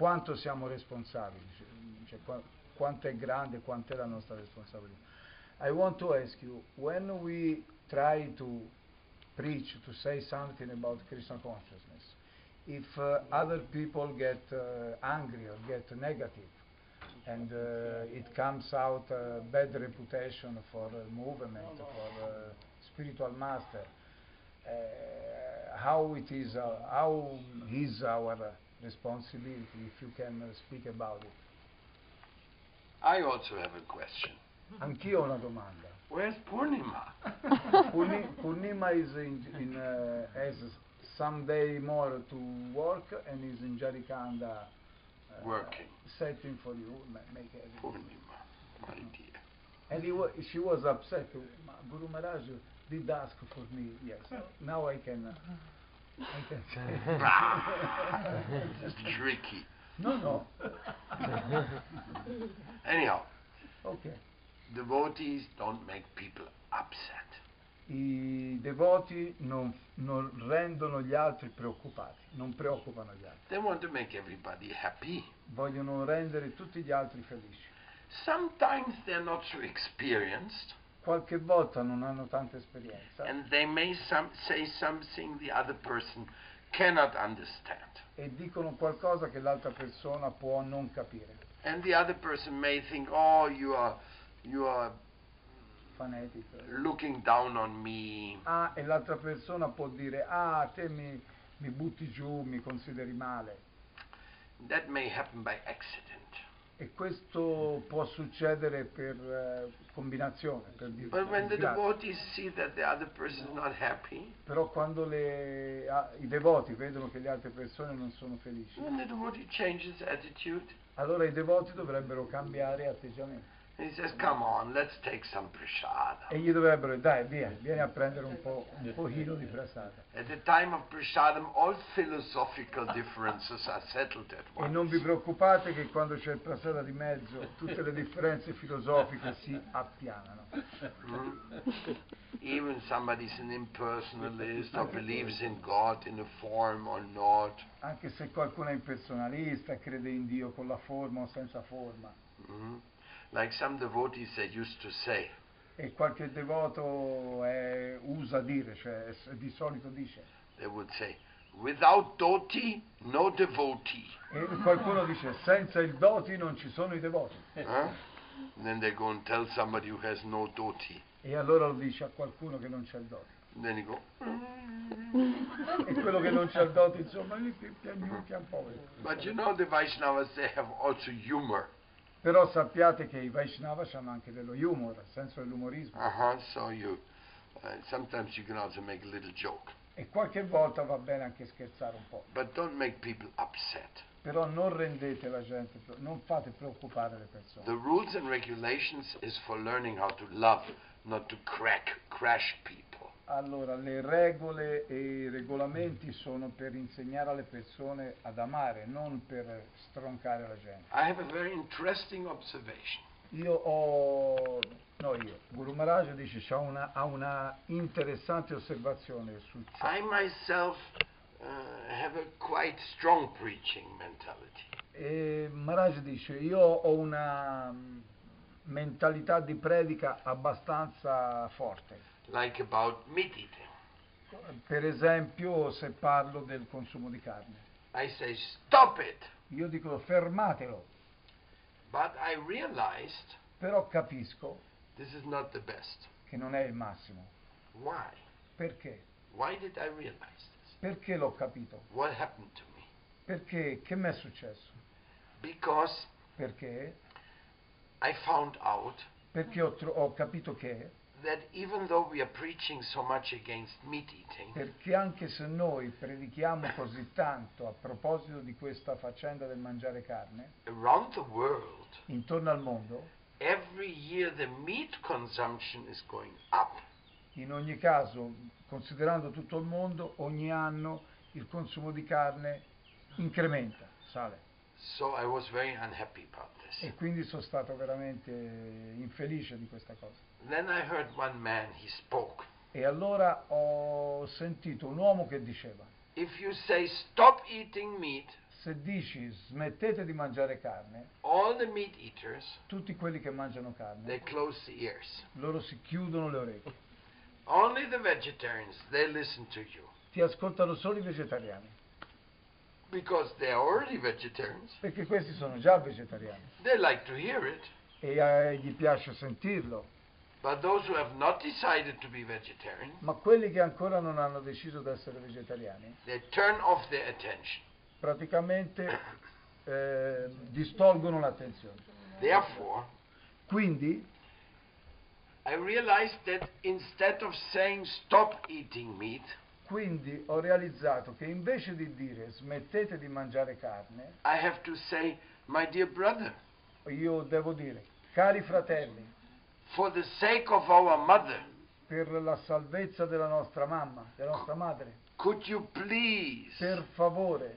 quanto siamo responsabili, cioè, qua- quanto è grande, quanto è la nostra responsabilità. I want to ask you, when we try to preach, to say something about Krishna consciousness, if uh, other people get uh, angry or get negative, and uh, it comes out uh, bad reputation for uh, movement, for spiritual master, uh, how it is, uh, how is our responsibility, if you can uh, speak about it. I also have a question. Anch'io ho una domanda. Where's Purnima? Purni- Purnima is in, in uh, has some day more to work and is in Jarikanda uh, Working. setting for you, ma- make everything. Purnima, my dear. And he wa- she was upset. Guru Maharaj did ask for me. Yes. Now I can. Uh, I can say. It's tricky. no, no. Anyhow, Ok. devotees don't make people upset. I devoti non, non rendono gli altri preoccupati, non preoccupano gli altri. They want to make everybody happy. Vogliono rendere tutti gli altri felici. Sometimes they're not so experienced Qualche volta non hanno tanta esperienza and they may some, say something the other person cannot understand. e dicono qualcosa che l'altra persona può non capire. And the other person may think, oh, you are, you are Fanatico. looking down on me. Ah, e l'altra persona può dire, ah, te mi, mi butti giù, mi consideri male. That may happen by accident. E questo può succedere per eh, combinazione, per di- But when the devotees see that the other person is not happy, Però quando le- ah, i devoti vedono che le altre persone non sono felici, then the devotee changes attitude allora i devoti dovrebbero cambiare atteggiamento. He says, Come on, let's take some prasada. E gli dovrebbero dire, dai, via, vieni a prendere un, po', un pochino di prasada. At the time of prasadam, all philosophical differences are settled at E once. non vi preoccupate che quando c'è il prasada di mezzo tutte le differenze filosofiche si appianano. Mm. Even somebody's an impersonalist or believes in God in a form or not. Anche se qualcuno è impersonalista, crede in Dio con la forma o senza forma. Mm. Like some devotees they used to say, E qualche devoto è- usa dire, cioè di solito dice. they would say, without dhoti, no devotee. E qualcuno dice, senza il doti non ci sono i devoti. Huh? Then they go and tell somebody who has no dhoti. E allora lo dice a qualcuno che non c'è il doti. Then go, E quello che non c'è il doti, insomma, lì pi- piagnucchia un po'. but you know the Vaishnavas, they have also humor. Però sappiate che i Vaishnava hanno anche dello humor, il senso dell'umorismo. Uh-huh, so you, uh, sometimes you can also make a little joke. E qualche volta va bene anche scherzare un po'. But don't make people upset. Però non rendete la gente, non fate preoccupare le persone. The rules and regulations is for learning how to love, not to crack, crash people. Allora, le regole e i regolamenti sono per insegnare alle persone ad amare, non per stroncare la gente. I have a very interesting observation. Io ho, no io, Guru Maharaj dice, c'ha una, ha una interessante osservazione su ciò. I myself uh, have a quite strong preaching mentality. E Maharaj dice, io ho una mentalità di predica abbastanza forte. like about meat eating. Per esempio, se parlo del consumo di carne. I say, stop it. Io dico fermatelo, But I realized però capisco this is not the best. che non è il massimo. Why? Perché? Why did I realize this? Perché l'ho capito? What happened to me? Perché che mi è successo? Because Perché? I found out Perché ho, tro- ho capito che, that even though we are preaching so much against meat eating, perché anche se noi predichiamo così tanto a proposito di questa faccenda del mangiare carne, around the world, intorno al mondo, every year the meat consumption is going up. in ogni caso, considerando tutto il mondo, ogni anno il consumo di carne incrementa, sale. So I was very unhappy about this. E quindi sono stato veramente infelice di questa cosa. Then I heard one man, he spoke. E allora ho sentito un uomo che diceva, If you say stop eating meat, se dici smettete di mangiare carne, all the meat eaters, tutti quelli che mangiano carne, they close the ears. loro si chiudono le orecchie. Only the vegetarians, they listen to you. Ti ascoltano solo i vegetariani, Because they are already vegetarians. perché questi sono già vegetariani They like to hear it. e eh, gli piace sentirlo. But those who have not decided to be vegetarian, Ma quelli che ancora non hanno deciso di essere vegetariani, they turn off their attention. praticamente eh, distolgono l'attenzione. Therefore, Quindi I realized that instead of saying stop eating meat, Quindi ho realizzato che invece di dire smettete di mangiare carne, I have to say, my dear brother, io devo dire, cari fratelli, for the sake of our mother, per la salvezza della nostra mamma, della nostra madre, could you please per favore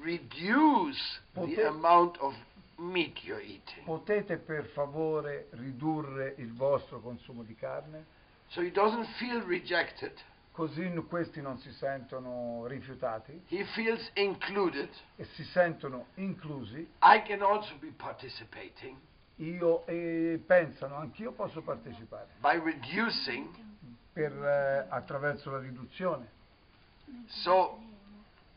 reduce the Pote- amount of meat you're eating potete per favore ridurre il vostro consumo di carne, so he doesn't feel rejected. Così questi non si sentono rifiutati He feels included. e si sentono inclusi, I can also be participating io e pensano anch'io posso partecipare by reducing. per, eh, attraverso la riduzione. So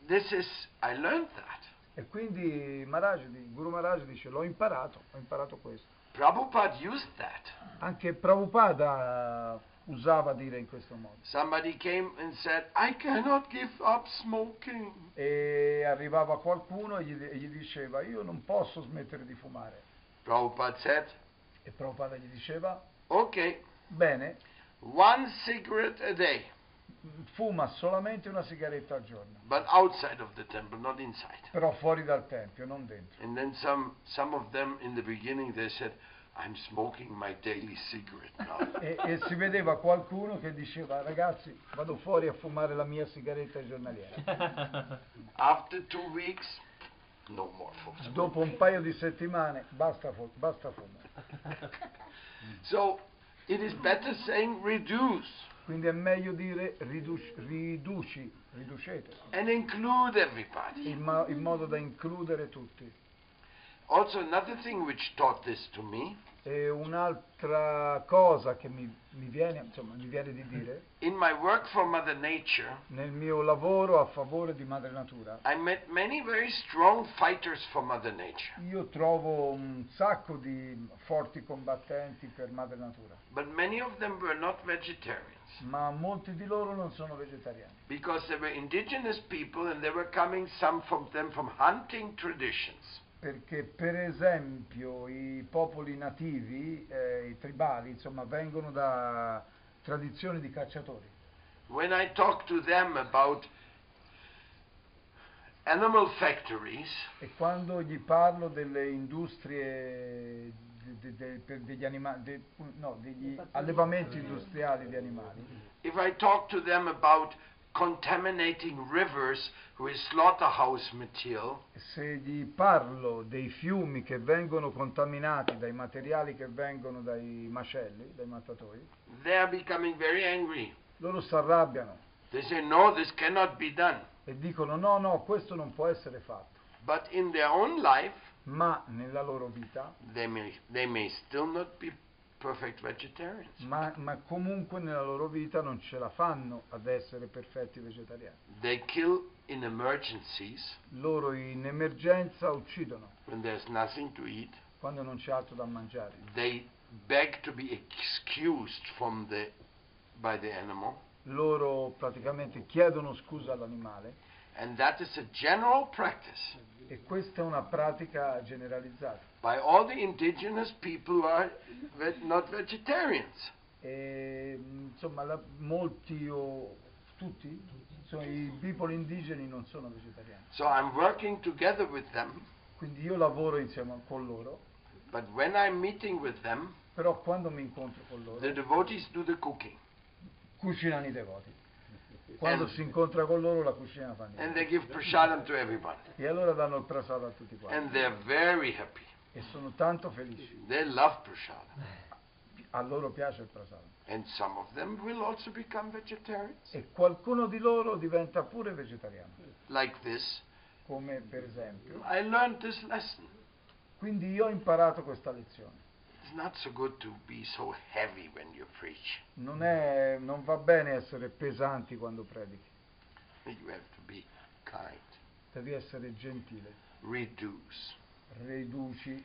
this is I learned that. E quindi Maharaj, Guru Maharaj dice l'ho imparato, ho imparato questo. Prabhupada used that. Anche Prabhupada usava dire in questo modo. Somebody came and said, I cannot give up smoking. E arrivava qualcuno e gli, e gli diceva io non posso smettere di fumare. Prabhupada said, E Prabhupada gli diceva Okay, bene, one cigarette a day, fuma solamente una sigaretta al giorno, but outside of the temple, not inside. però fuori dal tempio, non dentro. And then some, some of them in the beginning they said, I'm smoking my daily cigarette now. E, e si vedeva qualcuno che diceva ragazzi vado fuori a fumare la mia sigaretta giornaliera. After two weeks, no more smoking. Dopo un paio di settimane basta, fu- basta fumare. So it is better saying reduce Quindi è meglio dire riduci, riduci riducete, and include everybody. in, ma- in modo da includere tutti. Also, another thing which taught this to me. E un'altra cosa che mi, mi viene, insomma, mi viene di dire, in my work for Mother Nature, nel mio lavoro a favore di Madre Natura, I met many very strong fighters for Mother Nature. io trovo un sacco di forti combattenti per Madre Natura, But many of them were not vegetarians. Ma molti di loro non sono vegetariani, because they were indigenous people and they were coming, some from them, from hunting traditions. Perché per esempio i popoli nativi, eh, i tribali, insomma, vengono da tradizioni di cacciatori. When I talk to them about animal factories, E quando gli parlo delle industrie, de- de- de- degli, anima- de- no, degli allevamenti industriali di animali, if I talk to them about contaminating rivers with slaughterhouse material, se gli parlo dei fiumi che vengono contaminati dai materiali che vengono dai macelli, dai mattatori, they are becoming very angry. loro si arrabbiano They say, no, this cannot be done. e dicono no, no, questo non può essere fatto. But in their own life, Ma nella loro vita, they may, they may still not be. Ma, ma comunque nella loro vita non ce la fanno ad essere perfetti vegetariani. They kill in emergencies Loro in emergenza uccidono when there's nothing to eat. quando non c'è altro da mangiare. They beg to be excused from the, by the animal. Loro praticamente chiedono scusa all'animale And that is a general practice e questa è una pratica generalizzata. by all the indigenous people are not vegetarians. E, insomma, la- molti o tutti, insomma, i popoli indigeni non sono vegetariani. So I'm working together with them, Quindi io lavoro insieme con loro, but when I'm meeting with them, però quando mi incontro con loro the devotees do the cooking. cucinano i devoti. Quando And- si incontra con loro la cucina fanno. And they give prasadam to. E allora danno il prasada a tutti quanti. And they're very happy. E sono tanto felici. They love prasadam. A loro piace il prasada. And some of them will also become vegetarians. E qualcuno di loro diventa pure vegetariano. Like this. come per esempio. I learned this lesson. Quindi io ho imparato questa lezione. So good to be so heavy when you preach. Non, è, non va bene essere pesanti quando predichi, You have to be kind. devi essere gentile, Reduce. riduci.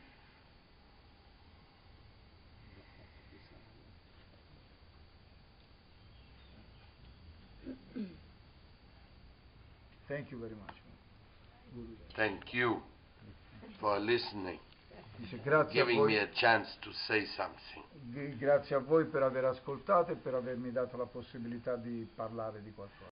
Thank you very much. Thank you for listening, Dice, grazie, a voi, a chance to say something. grazie a voi per aver ascoltato e per avermi dato la possibilità di parlare di qualcosa.